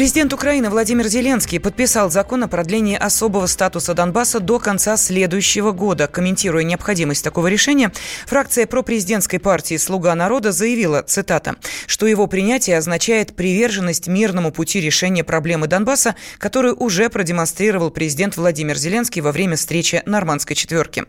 Президент Украины Владимир Зеленский подписал закон о продлении особого статуса Донбасса до конца следующего года. Комментируя необходимость такого решения, фракция пропрезидентской партии «Слуга народа» заявила, цитата, что его принятие означает приверженность мирному пути решения проблемы Донбасса, которую уже продемонстрировал президент Владимир Зеленский во время встречи Нормандской четверки.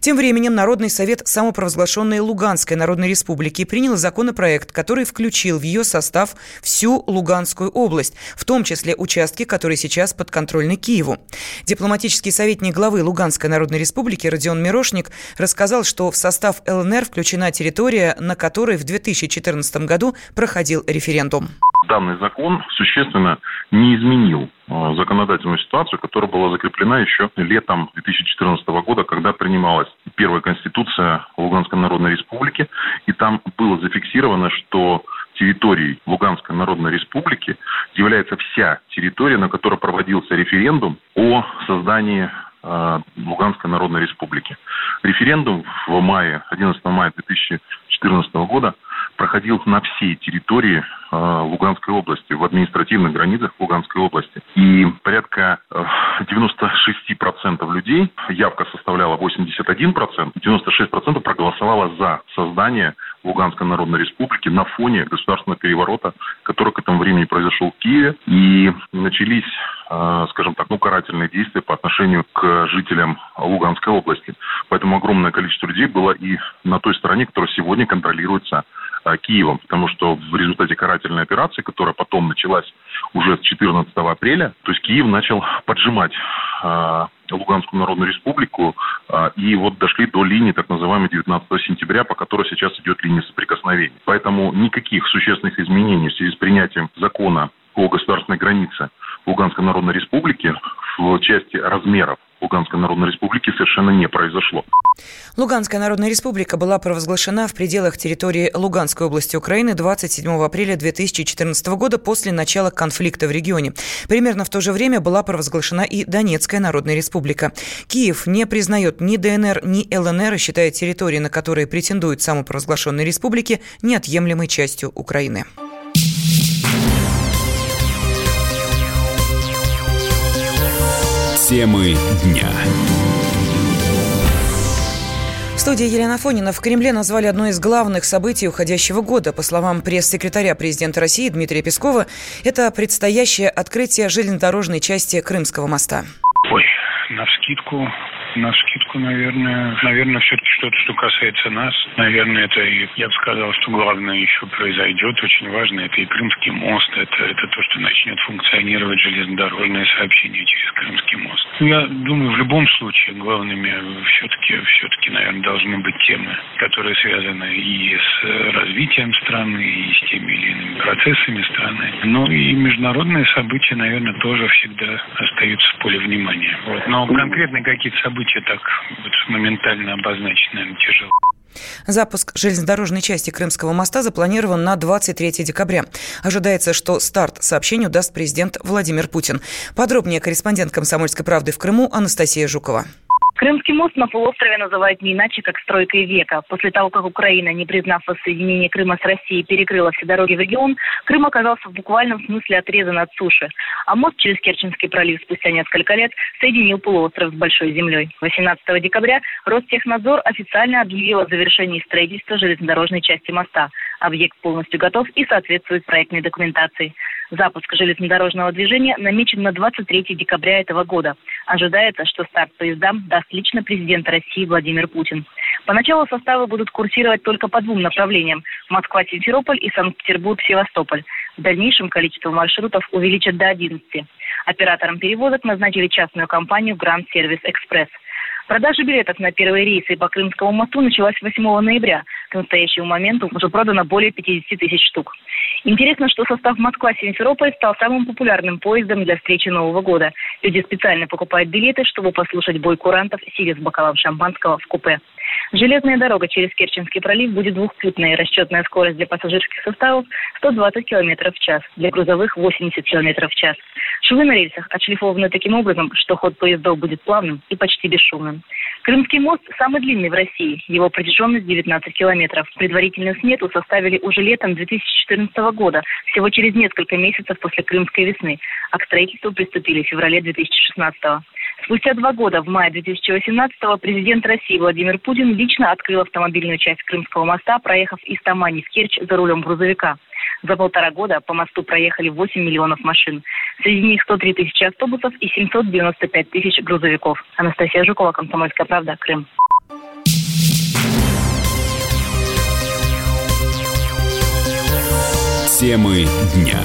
Тем временем Народный совет самопровозглашенной Луганской Народной Республики принял законопроект, который включил в ее состав всю Луганскую область, в том числе участки, которые сейчас подконтрольны Киеву. Дипломатический советник главы Луганской Народной Республики Родион Мирошник рассказал, что в состав ЛНР включена территория, на которой в 2014 году проходил референдум. Данный закон существенно не изменил э, законодательную ситуацию, которая была закреплена еще летом 2014 года, когда принималась первая конституция Луганской Народной Республики, и там было зафиксировано, что территорией Луганской Народной Республики является вся территория, на которой проводился референдум о создании э, Луганской Народной Республики. Референдум в мае, 11 мая 2014 года проходил на всей территории э, Луганской области, в административных границах Луганской области. И порядка э, 96% людей, явка составляла 81%, 96% проголосовало за создание Луганской Народной Республики на фоне государственного переворота, который к этому времени произошел в Киеве. И начались, э, скажем так, ну, карательные действия по отношению к жителям Луганской области. Поэтому огромное количество людей было и на той стороне, которая сегодня контролируется э, Киевом, потому что в результате карательной операции, которая потом началась уже с 14 апреля, то есть Киев начал поджимать э, Луганскую Народную Республику, а, и вот дошли до линии так называемой 19 сентября, по которой сейчас идет линия соприкосновения. Поэтому никаких существенных изменений в связи с принятием закона о государственной границе Луганской Народной Республики в части размеров Луганской Народной Республики совершенно не произошло. Луганская Народная Республика была провозглашена в пределах территории Луганской области Украины 27 апреля 2014 года после начала конфликта в регионе. Примерно в то же время была провозглашена и Донецкая Народная Республика. Киев не признает ни ДНР, ни ЛНР и считает территории, на которые претендуют самопровозглашенные республики, неотъемлемой частью Украины. Темы дня. В студии Елена Фонина в Кремле назвали одно из главных событий уходящего года. По словам пресс-секретаря президента России Дмитрия Пескова, это предстоящее открытие железнодорожной части Крымского моста. Ой, на вскидку на скидку, наверное, наверное, все-таки что-то, что касается нас. Наверное, это, и, я бы сказал, что главное еще произойдет, очень важно, это и Крымский мост, это, это то, что начнет функционировать железнодорожное сообщение через Крымский мост. Ну, я думаю, в любом случае главными все-таки, все-таки, наверное, должны быть темы, которые связаны и с развитием страны, и с теми или иными процессами страны. Но и международные события, наверное, тоже всегда остаются в поле внимания. Вот. Но конкретно какие-то события события так вот моментально обозначить, наверное, тяжело. Запуск железнодорожной части Крымского моста запланирован на 23 декабря. Ожидается, что старт сообщению даст президент Владимир Путин. Подробнее корреспондент «Комсомольской правды» в Крыму Анастасия Жукова. Крымский мост на полуострове называют не иначе, как стройкой века. После того, как Украина, не признав воссоединение Крыма с Россией, перекрыла все дороги в регион, Крым оказался в буквальном смысле отрезан от суши. А мост через Керченский пролив спустя несколько лет соединил полуостров с Большой землей. 18 декабря Ростехнадзор официально объявил о завершении строительства железнодорожной части моста. Объект полностью готов и соответствует проектной документации. Запуск железнодорожного движения намечен на 23 декабря этого года. Ожидается, что старт поездам даст лично президент России Владимир Путин. Поначалу составы будут курсировать только по двум направлениям – Москва-Симферополь и Санкт-Петербург-Севастополь. В дальнейшем количество маршрутов увеличат до 11. Оператором перевозок назначили частную компанию «Гранд Сервис Экспресс». Продажа билетов на первые рейсы по Крымскому мосту началась 8 ноября. К настоящему моменту уже продано более 50 тысяч штук. Интересно, что состав Москва-Симферополь стал самым популярным поездом для встречи Нового года. Люди специально покупают билеты, чтобы послушать бой курантов, сидя с бокалом шампанского в купе. Железная дорога через Керченский пролив будет двухпутной. Расчетная скорость для пассажирских составов 120 км в час, для грузовых 80 км в час. Швы на рельсах отшлифованы таким образом, что ход поездов будет плавным и почти бесшумным. Крымский мост самый длинный в России. Его протяженность 19 километров. Предварительную смету составили уже летом 2014 года, всего через несколько месяцев после Крымской весны, а к строительству приступили в феврале 2016 года. Спустя два года, в мае 2018-го, президент России Владимир Путин лично открыл автомобильную часть Крымского моста, проехав из Тамани в Керчь за рулем грузовика. За полтора года по мосту проехали 8 миллионов машин. Среди них 103 тысячи автобусов и 795 тысяч грузовиков. Анастасия Жукова, Комсомольская правда, Крым. Темы дня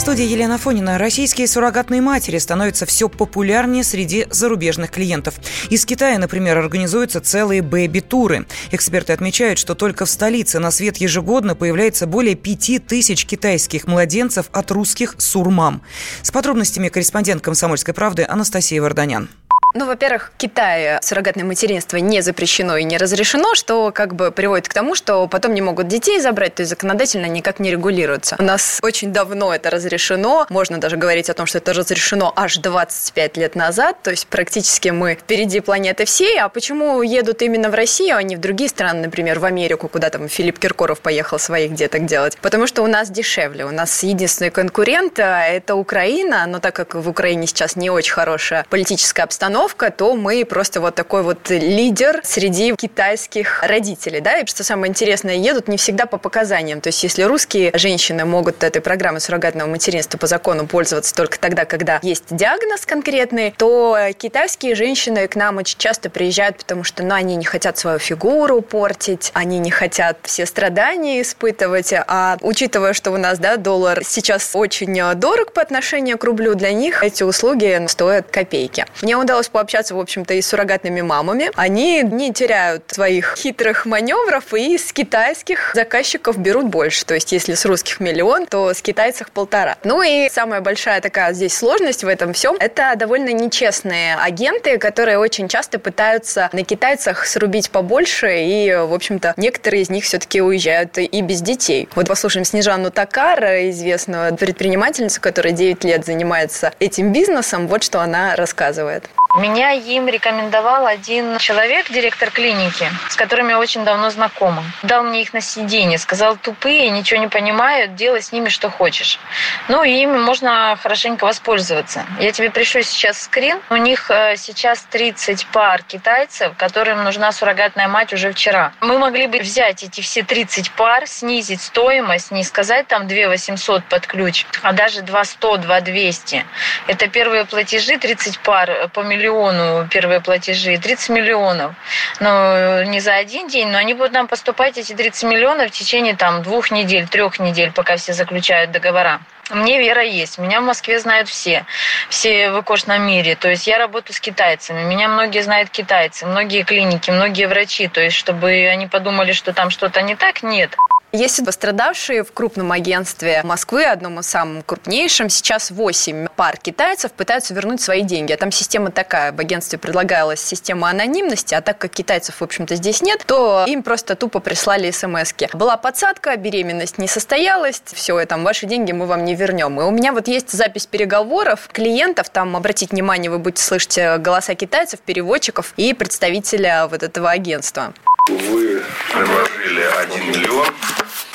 студии Елена Фонина. Российские суррогатные матери становятся все популярнее среди зарубежных клиентов. Из Китая, например, организуются целые бэби-туры. Эксперты отмечают, что только в столице на свет ежегодно появляется более пяти тысяч китайских младенцев от русских сурмам. С подробностями корреспондент «Комсомольской правды» Анастасия Варданян. Ну, во-первых, в Китае суррогатное материнство не запрещено и не разрешено, что как бы приводит к тому, что потом не могут детей забрать, то есть законодательно никак не регулируется. У нас очень давно это разрешено, можно даже говорить о том, что это разрешено аж 25 лет назад, то есть практически мы впереди планеты всей. А почему едут именно в Россию, а не в другие страны, например, в Америку, куда там Филипп Киркоров поехал своих деток делать? Потому что у нас дешевле, у нас единственный конкурент а, – это Украина, но так как в Украине сейчас не очень хорошая политическая обстановка, обстановка, то мы просто вот такой вот лидер среди китайских родителей, да, и что самое интересное, едут не всегда по показаниям, то есть если русские женщины могут этой программой суррогатного материнства по закону пользоваться только тогда, когда есть диагноз конкретный, то китайские женщины к нам очень часто приезжают, потому что, ну, они не хотят свою фигуру портить, они не хотят все страдания испытывать, а учитывая, что у нас, да, доллар сейчас очень дорог по отношению к рублю, для них эти услуги стоят копейки. Мне удалось пообщаться, в общем-то, и с суррогатными мамами. Они не теряют своих хитрых маневров и с китайских заказчиков берут больше. То есть, если с русских миллион, то с китайцев полтора. Ну и самая большая такая здесь сложность в этом всем – это довольно нечестные агенты, которые очень часто пытаются на китайцах срубить побольше, и, в общем-то, некоторые из них все-таки уезжают и без детей. Вот послушаем Снежану Такар, известную предпринимательницу, которая 9 лет занимается этим бизнесом. Вот что она рассказывает. Меня им рекомендовал один человек, директор клиники, с которым я очень давно знакома. Дал мне их на сиденье, сказал, тупые, ничего не понимают, делай с ними что хочешь. Ну, и ими можно хорошенько воспользоваться. Я тебе пришлю сейчас скрин. У них э, сейчас 30 пар китайцев, которым нужна суррогатная мать уже вчера. Мы могли бы взять эти все 30 пар, снизить стоимость, не сказать там 2 800 под ключ, а даже 2 100, 2 200. Это первые платежи, 30 пар по миллиону миллиону первые платежи, 30 миллионов. Но не за один день, но они будут нам поступать, эти 30 миллионов, в течение там двух недель, трех недель, пока все заключают договора. Мне вера есть. Меня в Москве знают все. Все в кожном мире. То есть я работаю с китайцами. Меня многие знают китайцы. Многие клиники, многие врачи. То есть чтобы они подумали, что там что-то не так, нет. Есть пострадавшие в крупном агентстве Москвы, одном из самых крупнейшим. Сейчас 8 пар китайцев пытаются вернуть свои деньги. А там система такая. В агентстве предлагалась система анонимности, а так как китайцев, в общем-то, здесь нет, то им просто тупо прислали смс -ки. Была подсадка, беременность не состоялась, все, там ваши деньги мы вам не вернем. И у меня вот есть запись переговоров клиентов, там, обратите внимание, вы будете слышать э, голоса китайцев, переводчиков и представителя вот этого агентства. Вы предложили 1 миллион,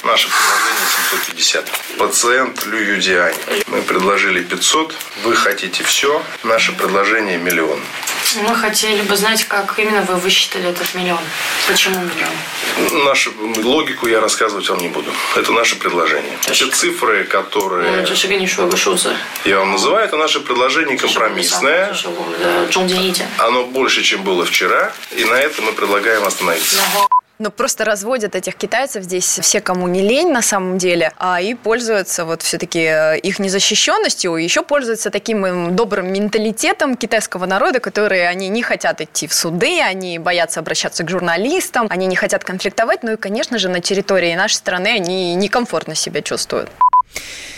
наше предложение 750. Пациент Лю Юдиань. Мы предложили 500, вы хотите все, наше предложение миллион. Мы хотели бы знать, как именно вы высчитали этот миллион. Почему миллион? Нашу логику я рассказывать вам не буду. Это наше предложение. Все цифры, которые... Я вам называю, это наше предложение компромиссное. Оно больше, чем было вчера, и на этом мы предлагаем остановиться. Но просто разводят этих китайцев здесь все, кому не лень на самом деле, а и пользуются вот все-таки э, их незащищенностью, и еще пользуются таким добрым менталитетом китайского народа, которые они не хотят идти в суды, они боятся обращаться к журналистам, они не хотят конфликтовать, ну и, конечно же, на территории нашей страны они некомфортно себя чувствуют.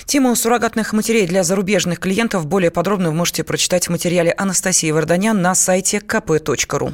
Тему суррогатных матерей для зарубежных клиентов более подробно вы можете прочитать в материале Анастасии Варданян на сайте kp.ru.